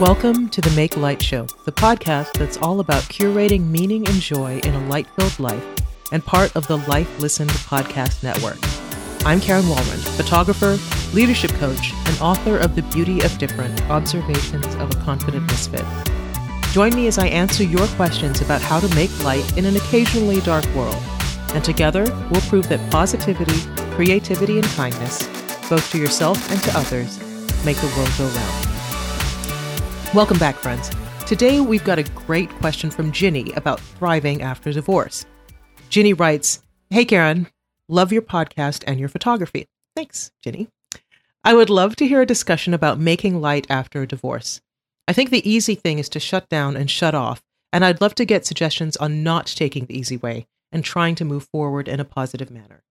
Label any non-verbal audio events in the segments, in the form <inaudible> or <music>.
Welcome to the Make Light Show, the podcast that's all about curating meaning and joy in a light filled life and part of the Life Listened podcast network. I'm Karen Walrond, photographer, leadership coach, and author of The Beauty of Different Observations of a Confident Misfit. Join me as I answer your questions about how to make light in an occasionally dark world. And together, we'll prove that positivity, creativity, and kindness, both to yourself and to others, make the world go round. Welcome back, friends. Today we've got a great question from Ginny about thriving after divorce. Ginny writes Hey, Karen, love your podcast and your photography. Thanks, Ginny. I would love to hear a discussion about making light after a divorce. I think the easy thing is to shut down and shut off, and I'd love to get suggestions on not taking the easy way and trying to move forward in a positive manner.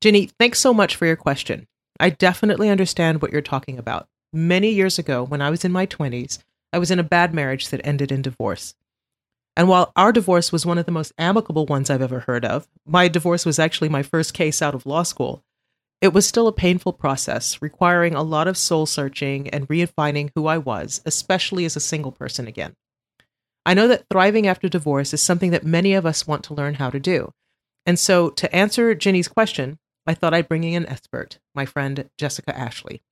Ginny, thanks so much for your question. I definitely understand what you're talking about. Many years ago, when I was in my 20s, I was in a bad marriage that ended in divorce. And while our divorce was one of the most amicable ones I've ever heard of, my divorce was actually my first case out of law school. It was still a painful process, requiring a lot of soul searching and redefining who I was, especially as a single person again. I know that thriving after divorce is something that many of us want to learn how to do. And so, to answer Ginny's question, I thought I'd bring in an expert, my friend Jessica Ashley.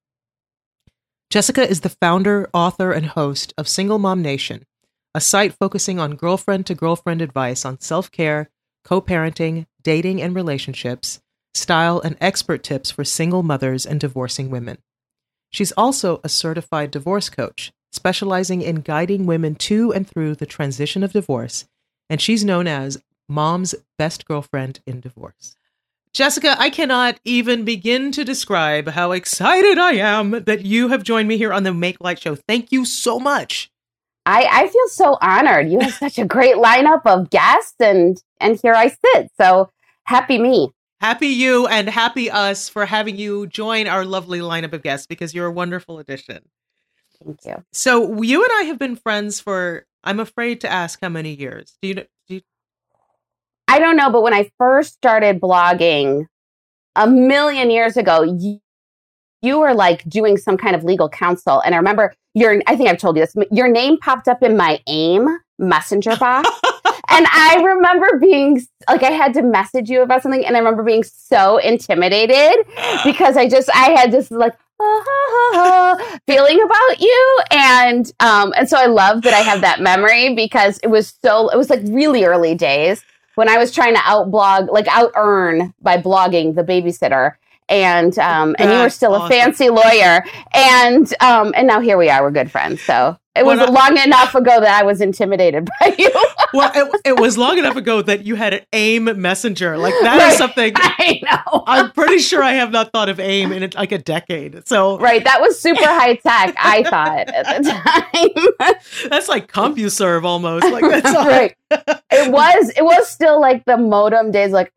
Jessica is the founder, author, and host of Single Mom Nation, a site focusing on girlfriend to girlfriend advice on self care, co parenting, dating and relationships, style, and expert tips for single mothers and divorcing women. She's also a certified divorce coach, specializing in guiding women to and through the transition of divorce, and she's known as Mom's Best Girlfriend in Divorce. Jessica, I cannot even begin to describe how excited I am that you have joined me here on the Make Light Show. Thank you so much. I, I feel so honored. You have <laughs> such a great lineup of guests, and and here I sit. So happy me. Happy you and happy us for having you join our lovely lineup of guests because you're a wonderful addition. Thank you. So you and I have been friends for I'm afraid to ask how many years. Do you do you, I don't know, but when I first started blogging a million years ago, you, you were like doing some kind of legal counsel. And I remember your, I think I've told you this, your name popped up in my AIM messenger box. <laughs> and I remember being like, I had to message you about something. And I remember being so intimidated <gasps> because I just, I had this like, <laughs> feeling about you and um and so i love that i have that memory because it was so it was like really early days when I was trying to out blog, like out earn by blogging the babysitter. And um, and you were still awesome. a fancy lawyer, and um, and now here we are. We're good friends. So it was long enough ago that I was intimidated <laughs> by you. well, it, it, was long enough ago that you had an AIM messenger. Like that right. is something <laughs> I know. I'm pretty sure I have not thought of AIM in like a decade. So right, that was super high tech. I thought at the time. <laughs> that's like CompuServe almost. Like that's right. It was. It was still like the modem days. Like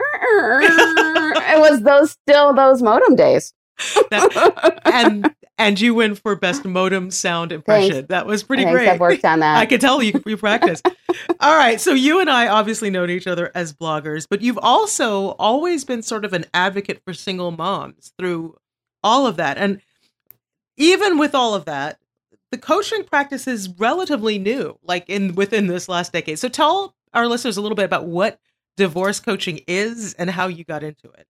it was those still those modem days. That, and and you win for best modem sound impression. Thanks. That was pretty Thanks, great. I've worked on that. I could tell you you practice. All right, so you and I obviously know each other as bloggers, but you've also always been sort of an advocate for single moms through all of that. And even with all of that, the coaching practice is relatively new, like in within this last decade. So tell our listeners a little bit about what divorce coaching is and how you got into it.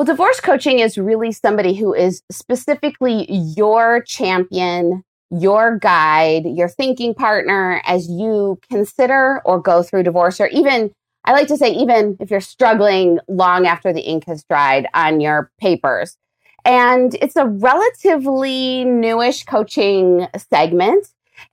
Well, divorce coaching is really somebody who is specifically your champion, your guide, your thinking partner as you consider or go through divorce, or even, I like to say, even if you're struggling long after the ink has dried on your papers. And it's a relatively newish coaching segment.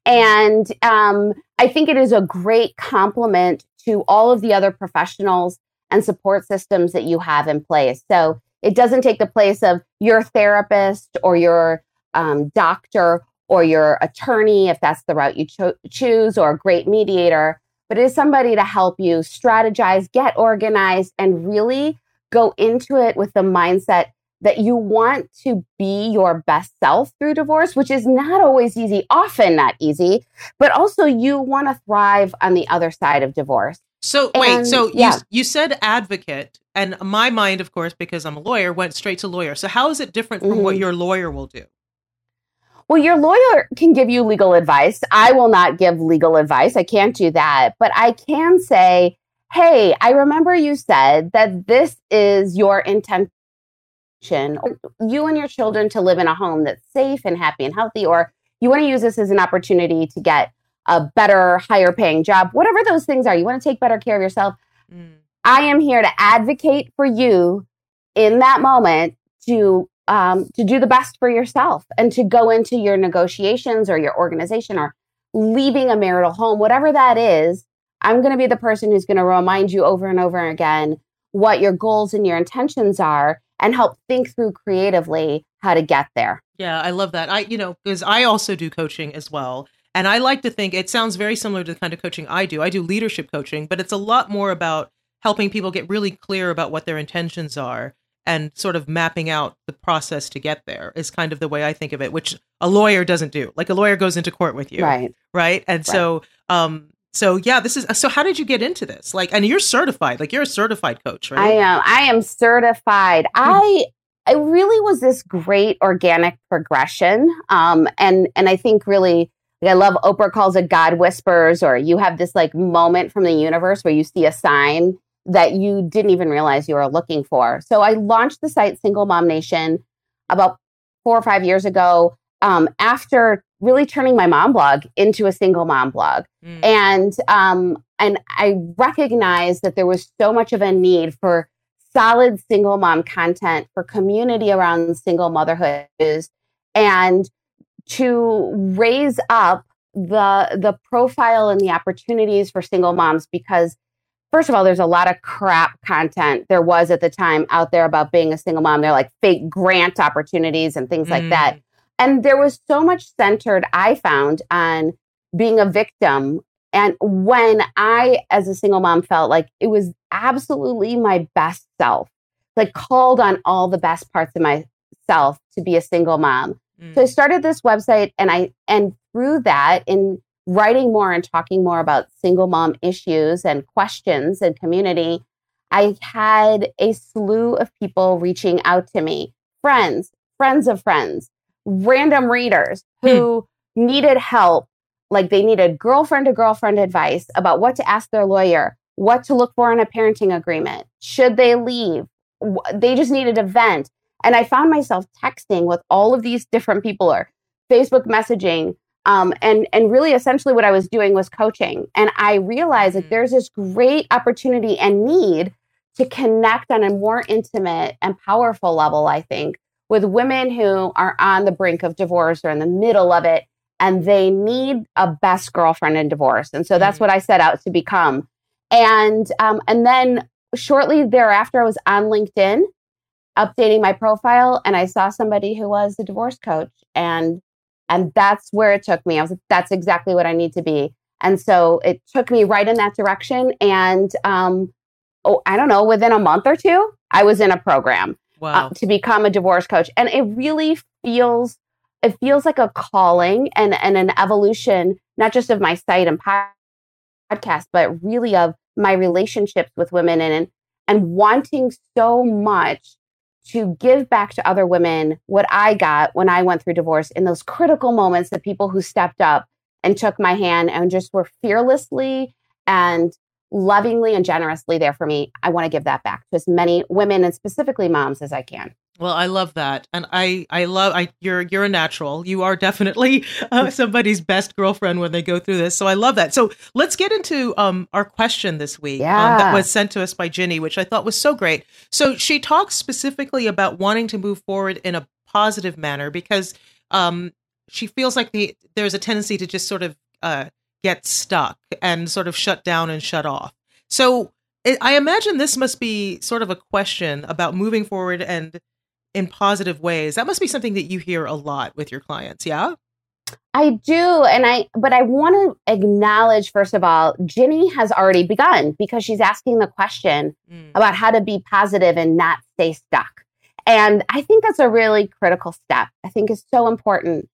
And um, I think it is a great complement to all of the other professionals and support systems that you have in place. So it doesn't take the place of your therapist or your um, doctor or your attorney, if that's the route you cho- choose, or a great mediator, but it is somebody to help you strategize, get organized, and really go into it with the mindset that you want to be your best self through divorce, which is not always easy, often not easy, but also you want to thrive on the other side of divorce. So and, wait, so yeah. you you said advocate, and my mind, of course, because I'm a lawyer, went straight to lawyer. So how is it different from mm-hmm. what your lawyer will do? Well, your lawyer can give you legal advice. I will not give legal advice. I can't do that. But I can say, hey, I remember you said that this is your intention, you and your children to live in a home that's safe and happy and healthy, or you want to use this as an opportunity to get a better, higher paying job, whatever those things are. You want to take better care of yourself. Mm. I am here to advocate for you in that moment to um, to do the best for yourself and to go into your negotiations or your organization or leaving a marital home, whatever that is. I'm going to be the person who's going to remind you over and over again what your goals and your intentions are and help think through creatively how to get there. Yeah, I love that. I, you know, because I also do coaching as well. And I like to think it sounds very similar to the kind of coaching I do. I do leadership coaching, but it's a lot more about helping people get really clear about what their intentions are and sort of mapping out the process to get there is kind of the way I think of it, which a lawyer doesn't do. Like a lawyer goes into court with you. Right. Right. And right. so um so yeah, this is so how did you get into this? Like and you're certified, like you're a certified coach, right? I am. I am certified. Hmm. I it really was this great organic progression. Um and and I think really like I love Oprah calls it God whispers, or you have this like moment from the universe where you see a sign that you didn't even realize you were looking for. So I launched the site Single Mom Nation about four or five years ago um, after really turning my mom blog into a single mom blog. Mm. And um, and I recognized that there was so much of a need for solid single mom content for community around single motherhood and to raise up the the profile and the opportunities for single moms because first of all, there's a lot of crap content there was at the time out there about being a single mom. They're like fake grant opportunities and things mm. like that. Mm. And there was so much centered, I found, on being a victim. And when I, as a single mom, felt like it was absolutely my best self, like called on all the best parts of myself to be a single mom. Mm. So I mm. started this website and I, and through that, in writing more and talking more about single mom issues and questions and community, I had a slew of people reaching out to me friends, friends of friends, random readers who hmm. needed help. Like they needed girlfriend to girlfriend advice about what to ask their lawyer, what to look for in a parenting agreement, should they leave? They just needed a vent. And I found myself texting with all of these different people or Facebook messaging um, and and really essentially what I was doing was coaching. And I realized that mm. there's this great opportunity and need to connect on a more intimate and powerful level, I think, with women who are on the brink of divorce or in the middle of it and they need a best girlfriend in divorce. And so that's mm. what I set out to become. And um, and then shortly thereafter, I was on LinkedIn updating my profile and I saw somebody who was a divorce coach and and that's where it took me. I was like, that's exactly what I need to be. And so it took me right in that direction. And um, oh, I don't know, within a month or two, I was in a program uh, wow. uh, to become a divorce coach. And it really feels it feels like a calling and, and an evolution, not just of my site and podcast, but really of my relationships with women and and wanting so much to give back to other women what I got when I went through divorce in those critical moments, the people who stepped up and took my hand and just were fearlessly and lovingly and generously there for me. I want to give that back to as many women and specifically moms as I can. Well, I love that, and I I love I you're you're a natural. You are definitely uh, <laughs> somebody's best girlfriend when they go through this. So I love that. So let's get into um our question this week yeah. um, that was sent to us by Ginny, which I thought was so great. So she talks specifically about wanting to move forward in a positive manner because um she feels like the there's a tendency to just sort of uh get stuck and sort of shut down and shut off. So I imagine this must be sort of a question about moving forward and in positive ways. That must be something that you hear a lot with your clients, yeah? I do. And I, but I want to acknowledge, first of all, Ginny has already begun because she's asking the question mm. about how to be positive and not stay stuck. And I think that's a really critical step. I think is so important.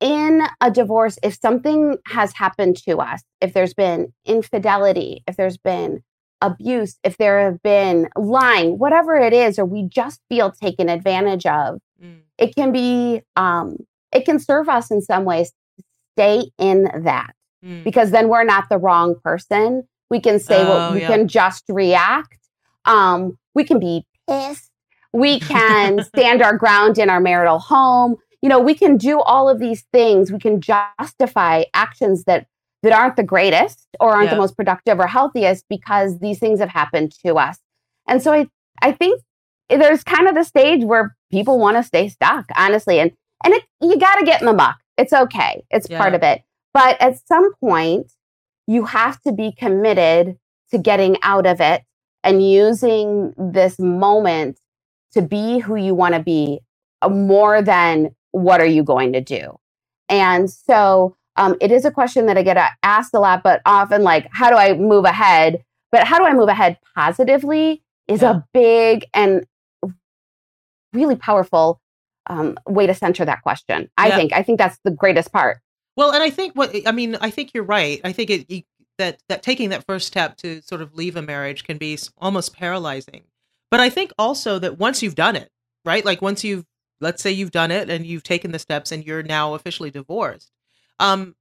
In a divorce, if something has happened to us, if there's been infidelity, if there's been abuse, if there have been lying, whatever it is, or we just feel taken advantage of, mm. it can be um, it can serve us in some ways to stay in that Mm. because then we're not the wrong person. We can say Oh, what we yeah. can just react. Um, we can be pissed. We can <laughs> stand our ground in our marital home. You know, we can do all of these things. We can justify actions that that aren't the greatest or aren't Yeah. the most productive or healthiest because these things have happened to us. And so I I think there's kind of the stage where people want to stay stuck, honestly. And and it, you got to get in the muck. It's okay. It's part of it. But at some point, you have to be committed to getting out of it and using this moment to be who you want to be uh, more than what are you going to do. And so um, it is a question that I get asked a lot, but often like, how do I move ahead? But how do I move ahead positively is Yeah. a big and really powerful um, way to center that question. I Yeah. think. I think that's the greatest part. Well, and I think what I mean, I think you're right. I think it, that that taking that first step to sort of leave a marriage can be almost paralyzing. But I think also that once you've done it, right? Like once you've let's say you've done it and you've taken the steps and you're now officially divorced. Um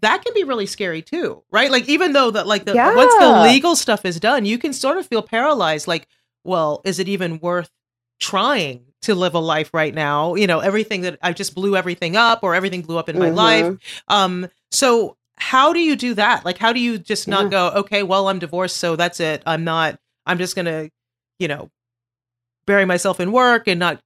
that can be really scary too, right? Like even though that like the once the legal stuff is done, you can sort of feel paralyzed like, well, is it even worth trying to live a life right now? You know, everything that I just blew everything up or everything blew up in my Mhm. life. Um, so how do you do that? Like, how do you just not Yeah. go, okay, well, I'm divorced, so that's it. I'm not, I'm just gonna, you know, bury myself in work and not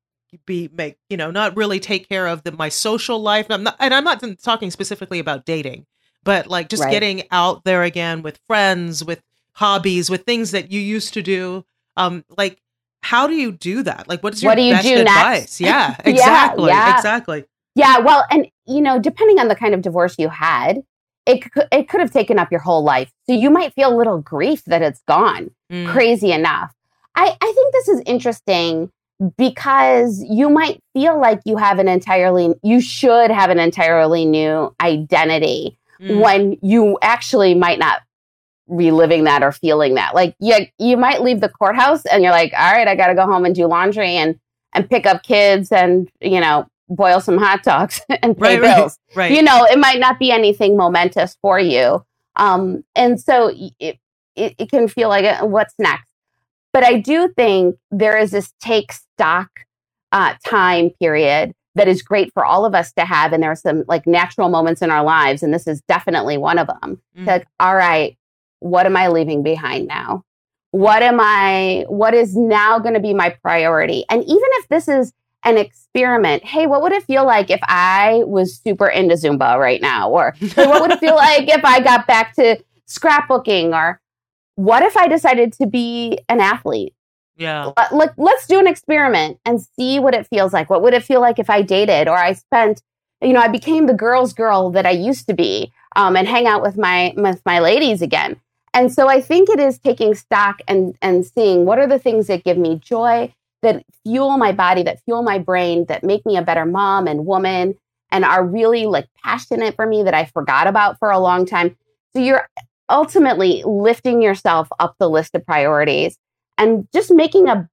be make, you know, not really take care of the my social life. I'm not, and I'm not talking specifically about dating, but like just Right. getting out there again with friends, with hobbies, with things that you used to do. Um, like, how do you do that? Like, what's your What do you best do advice? <laughs> Yeah, Yeah, exactly, yeah. exactly. Yeah, well, and you know, depending on the kind of divorce you had, it could, it could have taken up your whole life. So you might feel a little grief that it's gone. Mm. Crazy enough. I, I think this is interesting because you might feel like you have an entirely, you should have an entirely new identity Mm. when you actually might not reliving that or feeling that. Like you, you might leave the courthouse and you're like, all right, I got to go home and do laundry and and pick up kids and you know boil some hot dogs <laughs> and pay Right, right, bills. right. You know, it might not be anything momentous for you, um, and so it, it it can feel like uh, what's next. But I do think there is this take stock uh, time period that is great for all of us to have, and there are some like natural moments in our lives, and this is definitely one of them. Mm. like all right what am i leaving behind now? What am i what is now going to be my priority? And even if this is an experiment hey what would it feel like if i was super into zumba right now? or hey, what would it feel <laughs> like if i got back to scrapbooking? or what if i decided to be an athlete yeah. let, let, let's do an experiment and see what it feels like. What would it feel like if I dated or I spent, you know, I became the girl's girl that I used to be um, and hang out with my with my ladies again. And so I think it is taking stock and and seeing what are the things that give me joy, that fuel my body, that fuel my brain, that make me a better mom and woman, and are really like passionate for me that I forgot about for a long time. So you're ultimately lifting yourself up the list of priorities and just making a,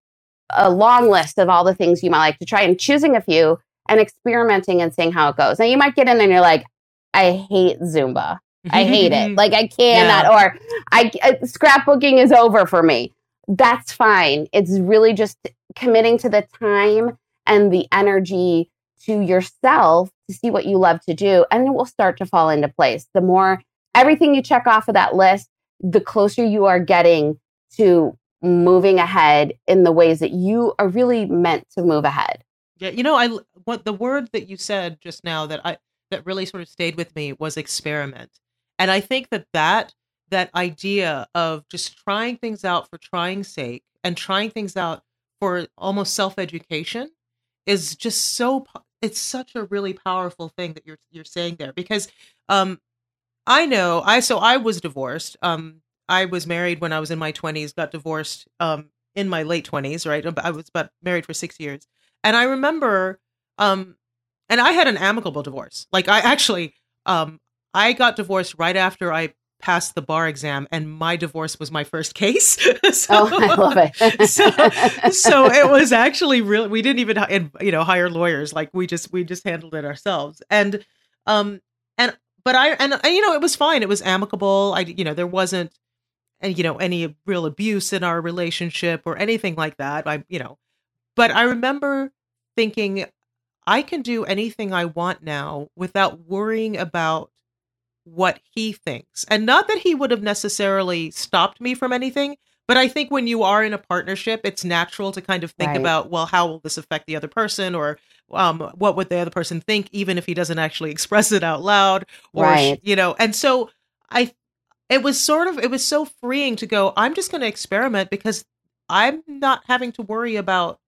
a long list of all the things you might like to try and choosing a few and experimenting and seeing how it goes. Now you might get in and you're like, I hate Zumba. I hate it. <laughs> Like I cannot, or I uh, scrapbooking is over for me. That's fine. It's really just committing to the time and the energy to yourself to see what you love to do, and it will start to fall into place. The more everything you check off of that list, the closer you are getting to moving ahead in the ways that you are really meant to move ahead. Yeah, you know, I what the word that you said just now that I that really sort of stayed with me was experiment. And I think that that that idea of just trying things out for trying's sake and trying things out for almost self-education is just so it's such a really powerful thing that you're you're saying there because um I know I so I was divorced. Um I was married when I was in my 20s, got divorced um in my late 20s, right? I was about married for 6 years. And I remember um and I had an amicable divorce. Like I actually um I got divorced right after I passed the bar exam and my divorce was my first case. <laughs> so, oh, I love it. <laughs> so, so <laughs> it was actually really we didn't even you know hire lawyers like we just we just handled it ourselves. And um and but I and, and you know it was fine. It was amicable. I you know there wasn't and you know any real abuse in our relationship or anything like that. I you know but I remember thinking I can do anything I want now without worrying about what he thinks. And not that he would have necessarily stopped me from anything, but I think when you are in a partnership, it's natural to kind of think right. about, well, how will this affect the other person or um, what would the other person think, even if he doesn't actually express it out loud or, right. you know, and so I, it was sort of, it was so freeing to go, I'm just going to experiment because I'm not having to worry about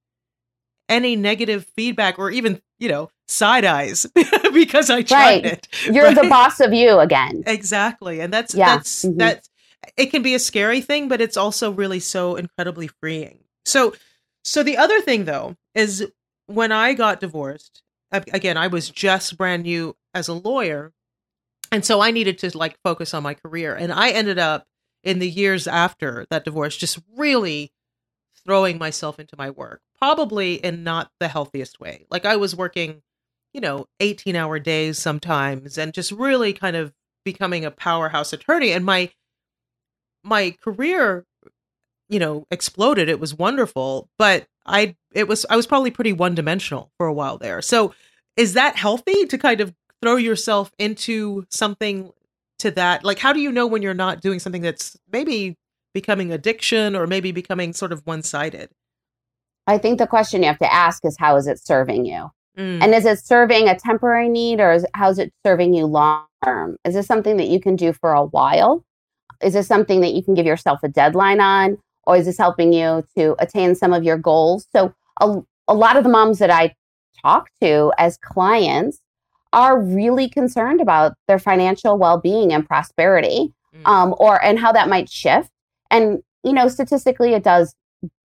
any negative feedback or even you know side eyes <laughs> because I tried right. it. You're right? the <laughs> boss of you again. Exactly, and that's yeah. that's mm-hmm. that's it can be a scary thing, but it's also really so incredibly freeing. So, so the other thing though is when I got divorced. Again, I was just brand new as a lawyer, and so I needed to like focus on my career, and I ended up in the years after that divorce just really throwing myself into my work probably in not the healthiest way. Like I was working, you know, 18 hour days sometimes and just really kind of becoming a powerhouse attorney and my my career you know exploded it was wonderful but i it was i was probably pretty one dimensional for a while there so is that healthy to kind of throw yourself into something to that like how do you know when you're not doing something that's maybe becoming addiction or maybe becoming sort of one-sided I think the question you have to ask is how is it serving you? Mm. And is it serving a temporary need or is, how is it serving you long term? Is this something that you can do for a while? Is this something that you can give yourself a deadline on? Or is this helping you to attain some of your goals? So, a, a lot of the moms that I talk to as clients are really concerned about their financial well being and prosperity, mm. um, or and how that might shift. And you know, statistically, it does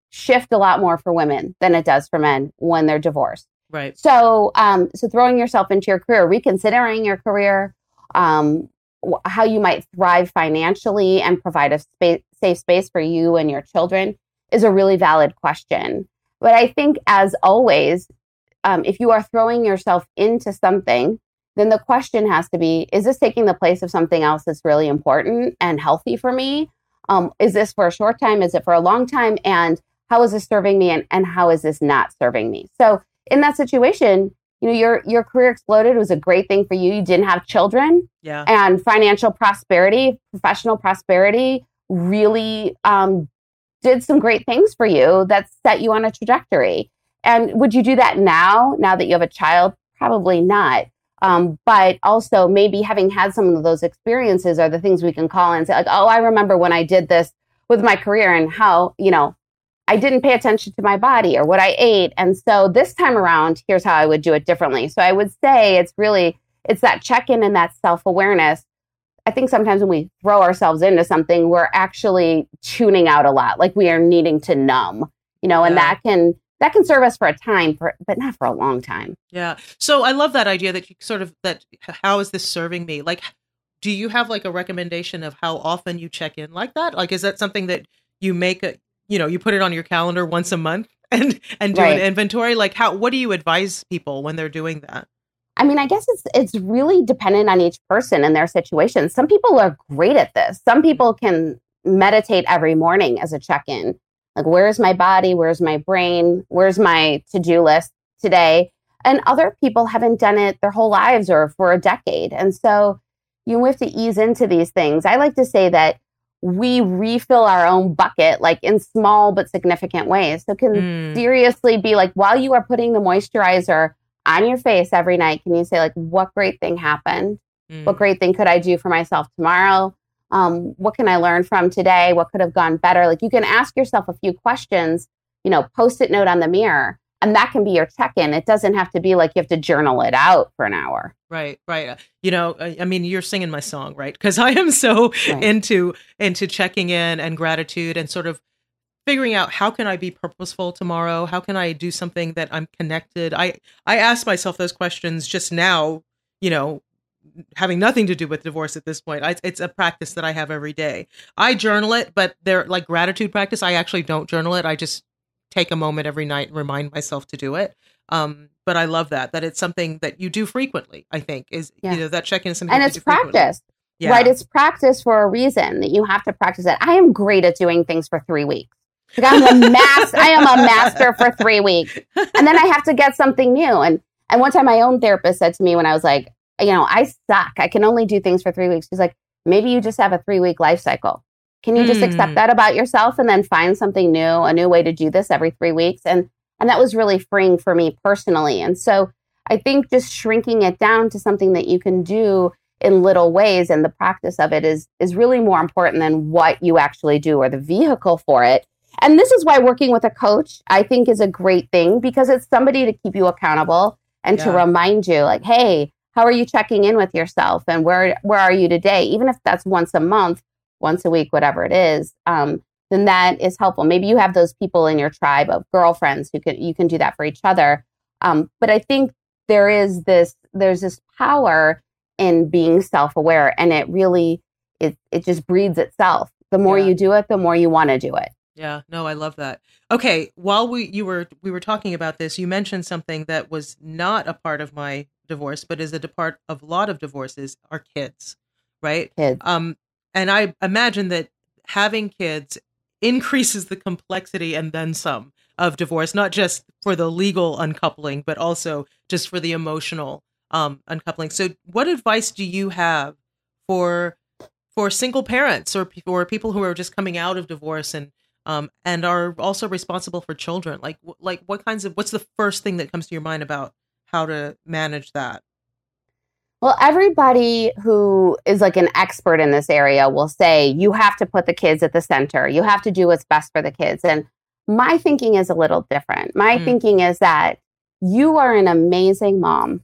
shift a lot more for women than it does for men when they're divorced. Right. So, um, so throwing yourself into your career, reconsidering your career, um, how you might thrive financially and provide a space, safe space for you and your children is a really valid question. But I think, as always, um, if you are throwing yourself into something, then the question has to be: Is this taking the place of something else that's really important and healthy for me? Um, is this for a short time? Is it for a long time? And how is this serving me and, and how is this not serving me so in that situation you know your your career exploded it was a great thing for you you didn't have children yeah and financial prosperity professional prosperity really um, did some great things for you that set you on a trajectory and would you do that now now that you have a child probably not um, but also maybe having had some of those experiences are the things we can call and say like oh i remember when i did this with my career and how you know I didn't pay attention to my body or what I ate. And so this time around, here's how I would do it differently. So I would say it's really it's that check-in and that self-awareness. I think sometimes when we throw ourselves into something, we're actually tuning out a lot, like we are needing to numb, you know, and yeah. that can that can serve us for a time for but not for a long time. Yeah. So I love that idea that you sort of that how is this serving me? Like do you have like a recommendation of how often you check in like that? Like is that something that you make a you know you put it on your calendar once a month <laughs> and and do right. an inventory like how what do you advise people when they're doing that i mean i guess it's it's really dependent on each person and their situation. Some people are great at this. Some people can meditate every morning as a check-in. Like where's my body? Where's my brain? Where's my to-do list today? And other people haven't done it their whole lives or for a decade. And so you have to ease into these things. I like to say that we refill our own bucket like in small but significant ways. So can mm. seriously be like while you are putting the moisturizer on your face every night, can you say like what great thing happened? Mm. What great thing could I do for myself tomorrow? Um, what can I learn from today? What could have gone better? Like you can ask yourself a few questions, you know, post it note on the mirror and that can be your check-in it doesn't have to be like you have to journal it out for an hour right right uh, you know i mean you're singing my song right because i am so right. into into checking in and gratitude and sort of figuring out how can i be purposeful tomorrow how can i do something that i'm connected i i ask myself those questions just now you know having nothing to do with divorce at this point. I, it's a practice that I have every day. I journal it, but they're like gratitude practice. I actually don't journal it. I just take a moment every night and remind myself to do it. Um, but I love that that it's something that you do frequently. I think is yeah. you know that check in something and it's practice. Yeah. Right, it's practice for a reason that you have to practice it. I am great at doing things for three weeks. Like I'm a master. I am a master for three weeks, and then I have to get something new. And and one time, my own therapist said to me when I was like, you know, I suck. I can only do things for three weeks. She's like, maybe you just have a three week life cycle. Can you just mm. accept hmm. that about yourself and then find something new, a new way to do this every three weeks? And and that was really freeing for me personally. And so I think just shrinking it down to something that you can do in little ways and the practice of it is is really more important than what you actually do or the vehicle for it. And this is why working with a coach I think is a great thing because it's somebody to keep you accountable and yeah. to remind you like hey, how are you checking in with yourself and where where are you today even if that's once a month, once a week whatever it is. Um, then that is helpful. Maybe you have those people in your tribe of girlfriends who can you can do that for each other. Um, but I think there is this there's this power in being self-aware and it really it it just breeds itself the more yeah. you do it the more you want to do it yeah no i love that okay while we you were we were talking about this you mentioned something that was not a part of my divorce but is a part of a lot of divorces are kids right kids. um and i imagine that having kids increases the complexity and then some of divorce not just for the legal uncoupling but also just for the emotional um, uncoupling. So, what advice do you have for for single parents or or people who are just coming out of divorce and um, and are also responsible for children? Like, like what kinds of what's the first thing that comes to your mind about how to manage that? Well, everybody who is like an expert in this area will say you have to put the kids at the center. You have to do what's best for the kids. And my thinking is a little different. My mm. thinking is that you are an amazing mom.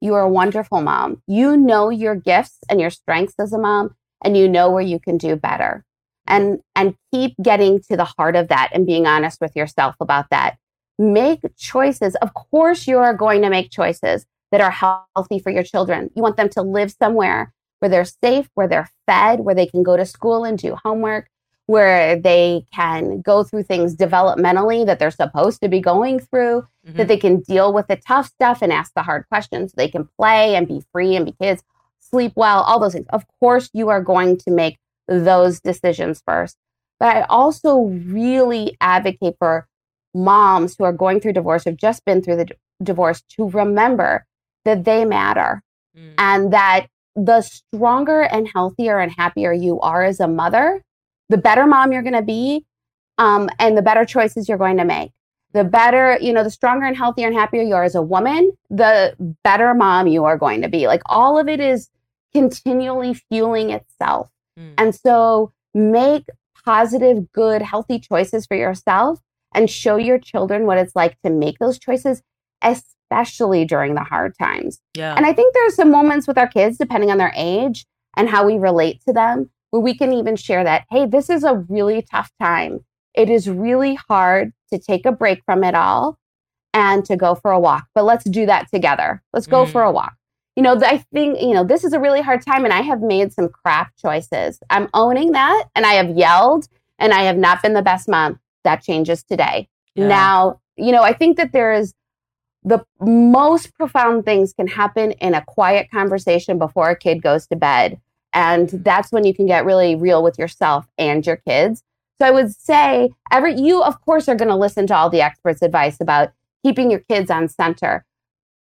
You are a wonderful mom. You know your gifts and your strengths as a mom, and you know where you can do better. And, and keep getting to the heart of that and being honest with yourself about that. Make choices. Of course, you are going to make choices that are healthy for your children. You want them to live somewhere where they're safe, where they're fed, where they can go to school and do homework, where they can go through things developmentally that they're supposed to be going through, mm-hmm. that they can deal with the tough stuff and ask the hard questions. They can play and be free and be kids, sleep well, all those things. Of course, you are going to make those decisions first. But I also really advocate for moms who are going through divorce, have just been through the d- divorce, to remember that they matter mm. and that the stronger and healthier and happier you are as a mother, the better mom you're going to be um, and the better choices you're going to make the better you know the stronger and healthier and happier you are as a woman the better mom you are going to be like all of it is continually fueling itself mm. and so make positive good healthy choices for yourself and show your children what it's like to make those choices especially during the hard times yeah and i think there are some moments with our kids depending on their age and how we relate to them where we can even share that, hey, this is a really tough time. It is really hard to take a break from it all and to go for a walk, but let's do that together. Let's go mm. for a walk. You know, I think, you know, this is a really hard time and I have made some crap choices. I'm owning that and I have yelled and I have not been the best mom. That changes today. Yeah. Now, you know, I think that there is the most profound things can happen in a quiet conversation before a kid goes to bed and that's when you can get really real with yourself and your kids. So I would say every you of course are going to listen to all the experts advice about keeping your kids on center.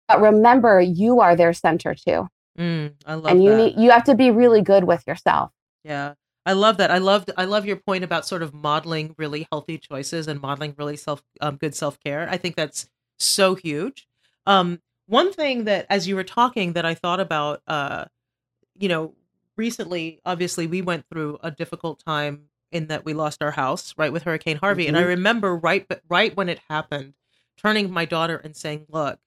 But remember you are their center too. Mm, I love that. and you that. need you have to be really good with yourself. Yeah. I love that. I loved I love your point about sort of modeling really healthy choices and modeling really self um, good self-care. I think that's so huge. Um, one thing that as you were talking that I thought about uh, you know, recently, obviously, we went through a difficult time in that we lost our house right with Hurricane Harvey, mm-hmm. and I mm-hmm. remember right right when it happened, turning my daughter and saying, "Look,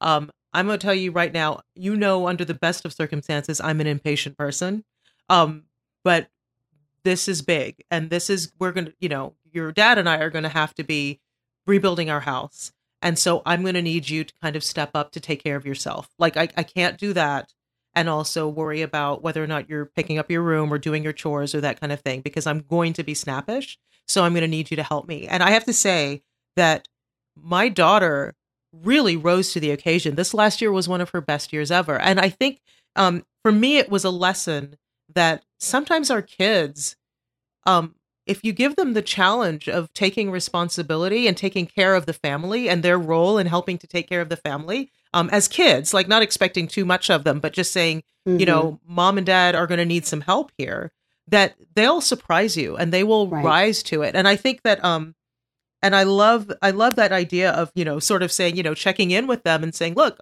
um, I'm going to tell you right now. You know, under the best of circumstances, I'm an impatient person, um, but this is big, and this is we're going to, you know, your dad and I are going to have to be rebuilding our house." And so I'm going to need you to kind of step up to take care of yourself. Like I, I can't do that and also worry about whether or not you're picking up your room or doing your chores or that kind of thing because I'm going to be snappish. So I'm going to need you to help me. And I have to say that my daughter really rose to the occasion. This last year was one of her best years ever. And I think um, for me, it was a lesson that sometimes our kids, um, if you give them the challenge of taking responsibility and taking care of the family and their role in helping to take care of the family um, as kids, like not expecting too much of them, but just saying, mm-hmm. you know, mom and dad are going to need some help here, that they'll surprise you and they will right. rise to it. And I think that, um, and I love, I love that idea of, you know, sort of saying, you know, checking in with them and saying, look,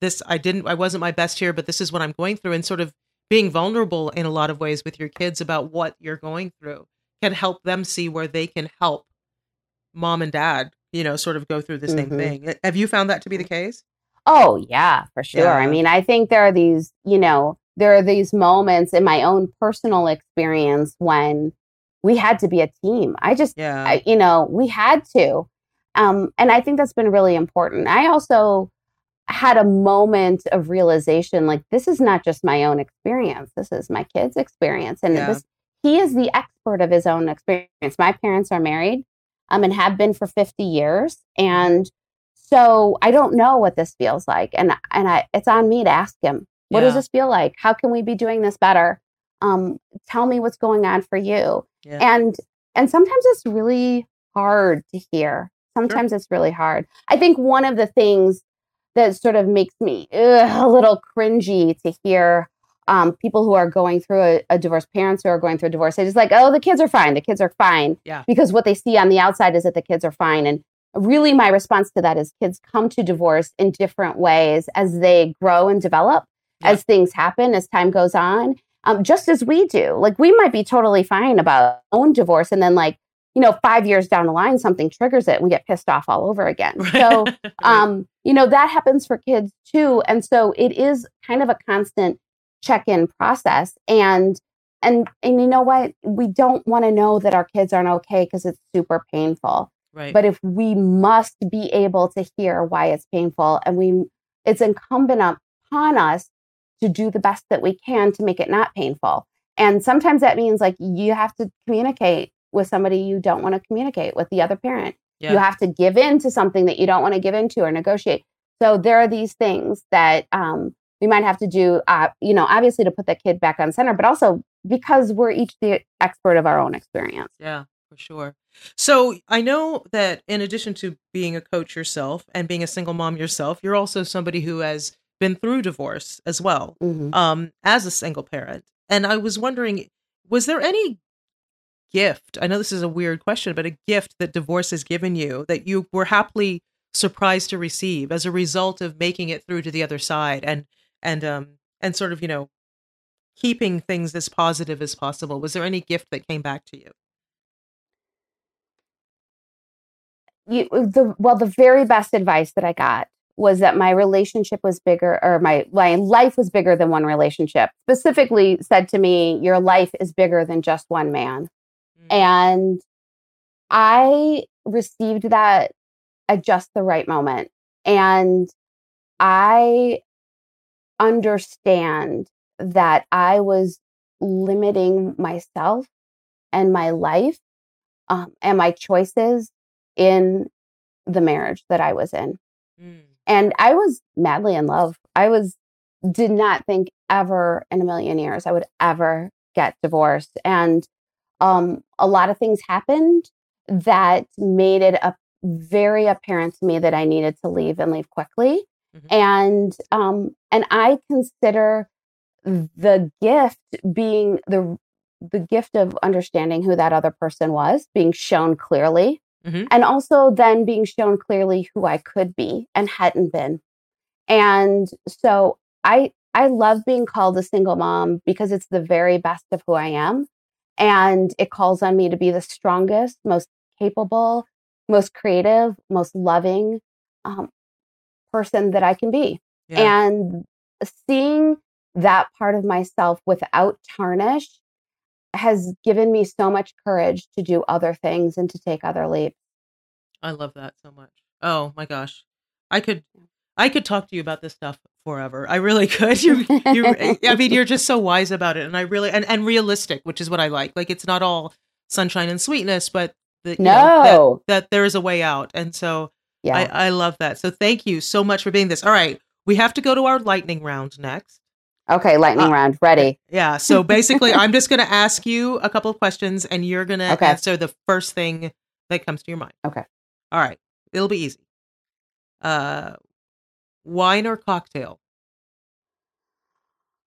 this, I didn't, I wasn't my best here, but this is what I'm going through. And sort of being vulnerable in a lot of ways with your kids about what you're going through can help them see where they can help mom and dad, you know, sort of go through the same mm-hmm. thing. Have you found that to be the case? Oh, yeah, for sure. Yeah. I mean, I think there are these, you know, there are these moments in my own personal experience when we had to be a team. I just, yeah. I, you know, we had to. Um, and I think that's been really important. I also had a moment of realization like, this is not just my own experience, this is my kid's experience. And yeah. this, he is the expert of his own experience. My parents are married um, and have been for 50 years. And so I don't know what this feels like. And, and I, it's on me to ask him, what yeah. does this feel like? How can we be doing this better? Um, tell me what's going on for you. Yeah. And, and sometimes it's really hard to hear. Sometimes sure. it's really hard. I think one of the things that sort of makes me ugh, a little cringy to hear um, people who are going through a, a, divorce, parents who are going through a divorce, they just like, oh, the kids are fine. The kids are fine. Yeah. Because what they see on the outside is that the kids are fine. And really, my response to that is kids come to divorce in different ways as they grow and develop, yeah. as things happen, as time goes on, um, just as we do. Like, we might be totally fine about own divorce. And then, like, you know, five years down the line, something triggers it and we get pissed off all over again. So, <laughs> um, you know, that happens for kids too. And so it is kind of a constant check-in process. And and and you know what? We don't want to know that our kids aren't okay because it's super painful. Right. But if we must be able to hear why it's painful and we it's incumbent upon us to do the best that we can to make it not painful. And sometimes that means like you have to communicate with somebody you don't want to communicate with the other parent. Yeah. You have to give in to something that you don't want to give into or negotiate. So there are these things that um, we might have to do, uh, you know, obviously to put the kid back on center, but also because we're each the expert of our own experience. Yeah, for sure. So I know that in addition to being a coach yourself and being a single mom yourself, you're also somebody who has been through divorce as well mm-hmm. um, as a single parent. And I was wondering, was there any gift? I know this is a weird question, but a gift that divorce has given you that you were happily surprised to receive as a result of making it through to the other side and and um and sort of you know keeping things as positive as possible. Was there any gift that came back to you? You the well the very best advice that I got was that my relationship was bigger or my my life was bigger than one relationship. Specifically said to me, your life is bigger than just one man. Mm. And I received that at just the right moment. And I understand that I was limiting myself and my life um, and my choices in the marriage that I was in. Mm. And I was madly in love. I was, did not think ever in a million years I would ever get divorced. And um, a lot of things happened that made it a very apparent to me that I needed to leave and leave quickly. Mm-hmm. And um, and I consider the gift being the the gift of understanding who that other person was, being shown clearly, mm-hmm. and also then being shown clearly who I could be and hadn't been. And so I I love being called a single mom because it's the very best of who I am. And it calls on me to be the strongest, most capable, most creative, most loving um, person that I can be. Yeah. And seeing that part of myself without tarnish has given me so much courage to do other things and to take other leaps. I love that so much. Oh my gosh. I could I could talk to you about this stuff forever. I really <laughs> could. You, you. Eh, I mean, you're <laughs> just so wise about it, and I really and and realistic, which is what I like. Like it's not all sunshine and sweetness, but the, no, know, that, that, there is a way out, and so yeah, I, I love that. So thank you so much for being this. All right, we have to go to our lightning round next. Okay, lightning uh, round, ready. Yeah. So <laughs> basically, I'm just going to ask you a couple of questions, and you're going to okay. answer the first thing that comes to your mind. Okay. All right. It'll be easy. Uh, wine or cocktail?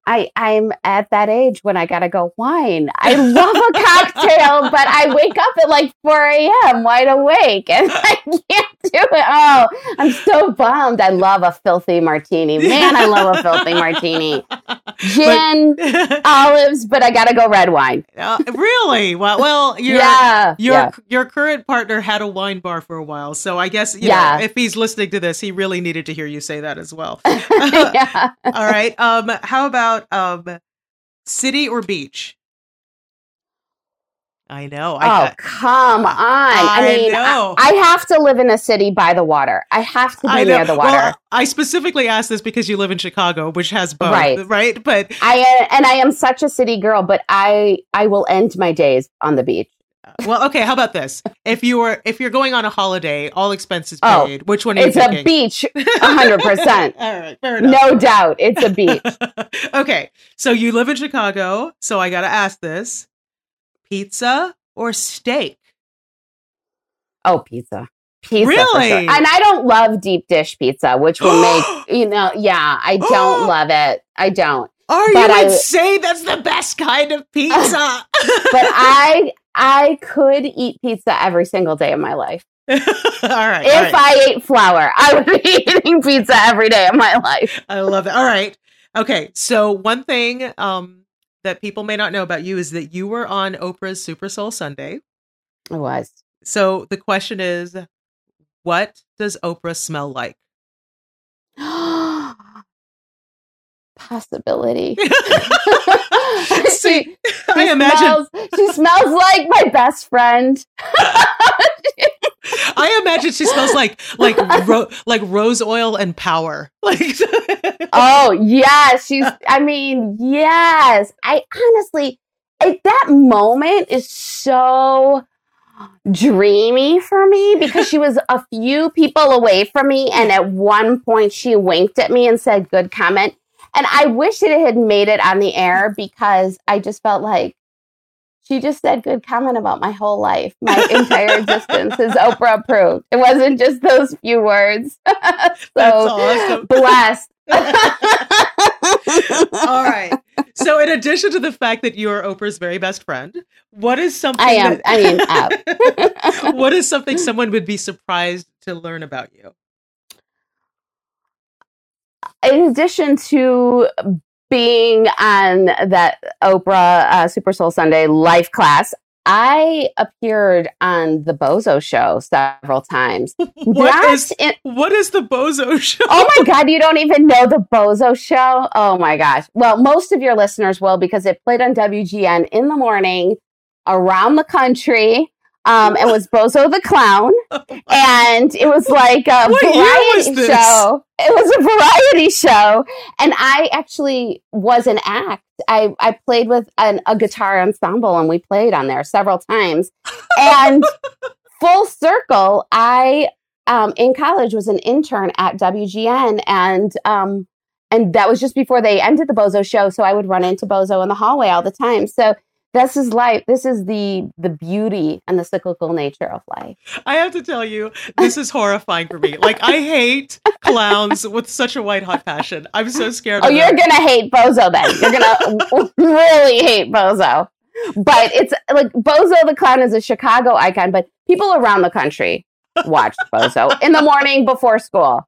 I I'm at that age when I gotta go wine. I love a cocktail, <laughs> but I wake up at like 4 a.m. wide awake and I can't do it. Oh, I'm so bummed. I love a filthy martini. Man, I love a filthy martini. <laughs> Gin, but, <laughs> olives, but I gotta go red wine. Uh, really? Well, well, your, yeah, your yeah. your current partner had a wine bar for a while, so I guess yeah. Know, if he's listening to this, he really needed to hear you say that as well. yeah. All right. Um, how about about um city or beach? I know. I, oh, come on. I, I mean, I, I, have to live in a city by the water. I have to be near the water. Well, I specifically asked this because you live in Chicago, which has both, right? right? But I and I am such a city girl, but I I will end my days on the beach. Well, okay. How about this? If you were if you're going on a holiday, all expenses oh, paid. Oh, which one? Is It's a beach, <laughs> hundred percent. All right, fair enough. No doubt, it's a beach. <laughs> okay, so you live in Chicago, so I got to ask this: pizza or steak? Oh, pizza. Pizza really? Sure. And I don't love deep dish pizza, which will make <gasps> you know. Yeah, I don't <gasps> love it. I don't. Are but you I, insane? That's the best kind of <laughs> pizza. but I I could eat pizza every single day of my life. <laughs> all right. If all right. I ate flour, <laughs> I would be eating pizza every day of my life. I love it. All right. Okay. So one thing um, that people may not know about you is that you were on Oprah's Super Soul Sunday. I was. So the question is, what does Oprah smell like? <gasps> possibility. <laughs> See, she, <laughs> I imagine smells, she smells like my best friend. <laughs> I imagine she smells like like ro- like rose oil and power. <laughs> Like Oh, yes, she's I mean, yes. I honestly at that moment is so dreamy for me because she was a few people away from me and at one point she winked at me and said good comment and I wish it had made it on the air because I just felt like she just said good comment about my whole life. My <laughs> entire existence is Oprah approved. It wasn't just those few words. <laughs> so awesome. blessed. <laughs> All right. So, in addition to the fact that you are Oprah's very best friend, what is something I am? That, I mean, what is something someone would be surprised to learn about you? In addition to being on that Oprah uh, Super Soul Sunday life class, I appeared on the Bozo Show several times. <laughs> what, is, in- what is the Bozo <laughs> Show? oh my God, you don't even know the Bozo Show? Oh my gosh. Well, most of your listeners will because it played on WGN in the morning around the country um, and was Bozo the Clown. and it was like a what variety show. It was a variety show. And I actually was an act. I, I played with an, a guitar ensemble and we played on there several times. And <laughs> full circle, I um, in college was an intern at WGN and um, and that was just before they ended the Bozo show. So I would run into Bozo in the hallway all the time. So this is life. This is the the beauty and the cyclical nature of life. I have to tell you, this is horrifying for me. Like I hate clowns with such a white hot passion. I'm so scared. Oh, you're gonna hate Bozo then. You're gonna <laughs> really hate Bozo. But it's like Bozo the clown is a Chicago icon, but people around the country watch Bozo in the morning before school.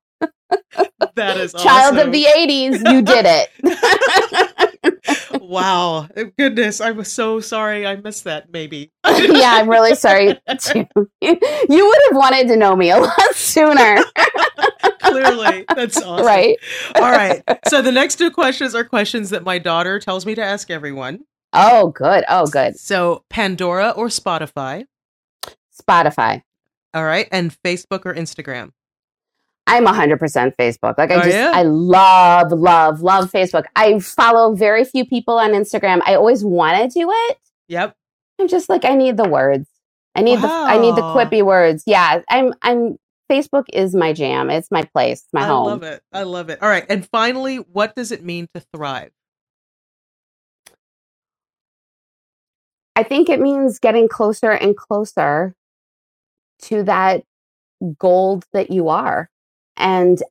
That is child awesome. of the '80s. You did it <laughs> wow. Goodness, I was so sorry I missed that, maybe. <laughs> yeah, I'm really sorry too. You would have wanted to know me a lot sooner. Clearly. That's <laughs> awesome. Right. All right. So the next two questions are questions that my daughter tells me to ask everyone. Oh, good. Oh, good. So Pandora or Spotify? Spotify. All right. And Facebook or Instagram? I'm 100% Facebook. Like I Are just, you? I love, love, love Facebook. I follow very few people on Instagram. I always want to do it. Yep. I'm just like, I need the words. I need the, I need the quippy words. Yeah. I'm, I'm, Facebook is my jam. It's my place, my I home. I love it. I love it. All right. And finally, what does it mean to thrive? I think it means getting closer and closer to that gold that you are and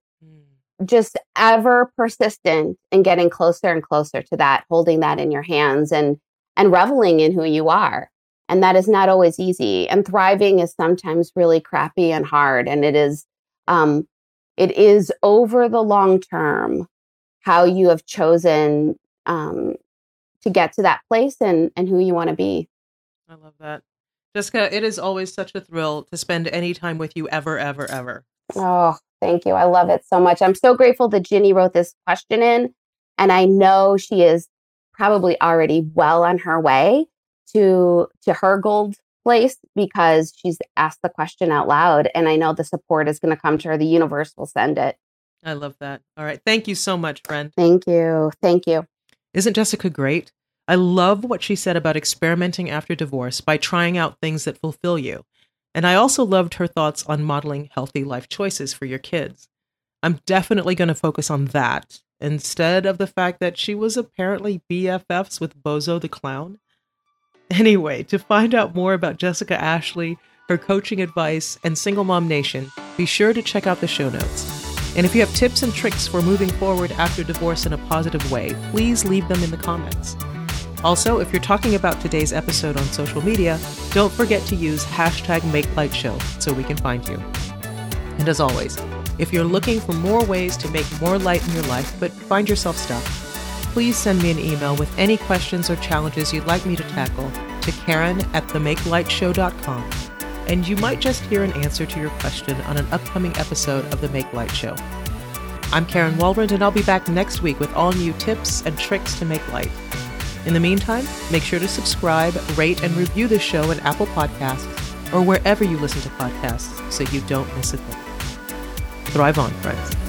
just ever persistent in getting closer and closer to that holding that in your hands and and reveling in who you are and that is not always easy and thriving is sometimes really crappy and hard and it is um it is over the long term how you have chosen um to get to that place and and who you want to be I love that. Jessica, it is always such a thrill to spend any time with you ever, ever, ever. Oh, thank you. I love it so much. I'm so grateful that Ginny wrote this question in. And I know she is probably already well on her way to to her gold place because she's asked the question out loud. And I know the support is going to come to her. The universe will send it. I love that. All right. Thank you so much, friend. Thank you. Thank you. Isn't Jessica great? I love what she said about experimenting after divorce by trying out things that fulfill you. And I also loved her thoughts on modeling healthy life choices for your kids. I'm definitely going to focus on that instead of the fact that she was apparently BFFs with Bozo the Clown. Anyway, to find out more about Jessica Ashley, her coaching advice, and Single Mom Nation, be sure to check out the show notes. And if you have tips and tricks for moving forward after divorce in a positive way, please leave them in the comments. Also, if you're talking about today's episode on social media, don't forget to use hashtag MakeLightShow so we can find you. And as always, if you're looking for more ways to make more light in your life but find yourself stuck, please send me an email with any questions or challenges you'd like me to tackle to Karen at themakelightshow.com. And you might just hear an answer to your question on an upcoming episode of The Make Light Show. I'm Karen Walrond, and I'll be back next week with all new tips and tricks to make light. In the meantime, make sure to subscribe, rate, and review the show in Apple Podcasts or wherever you listen to podcasts so you don't miss a thing. Thrive on, friends.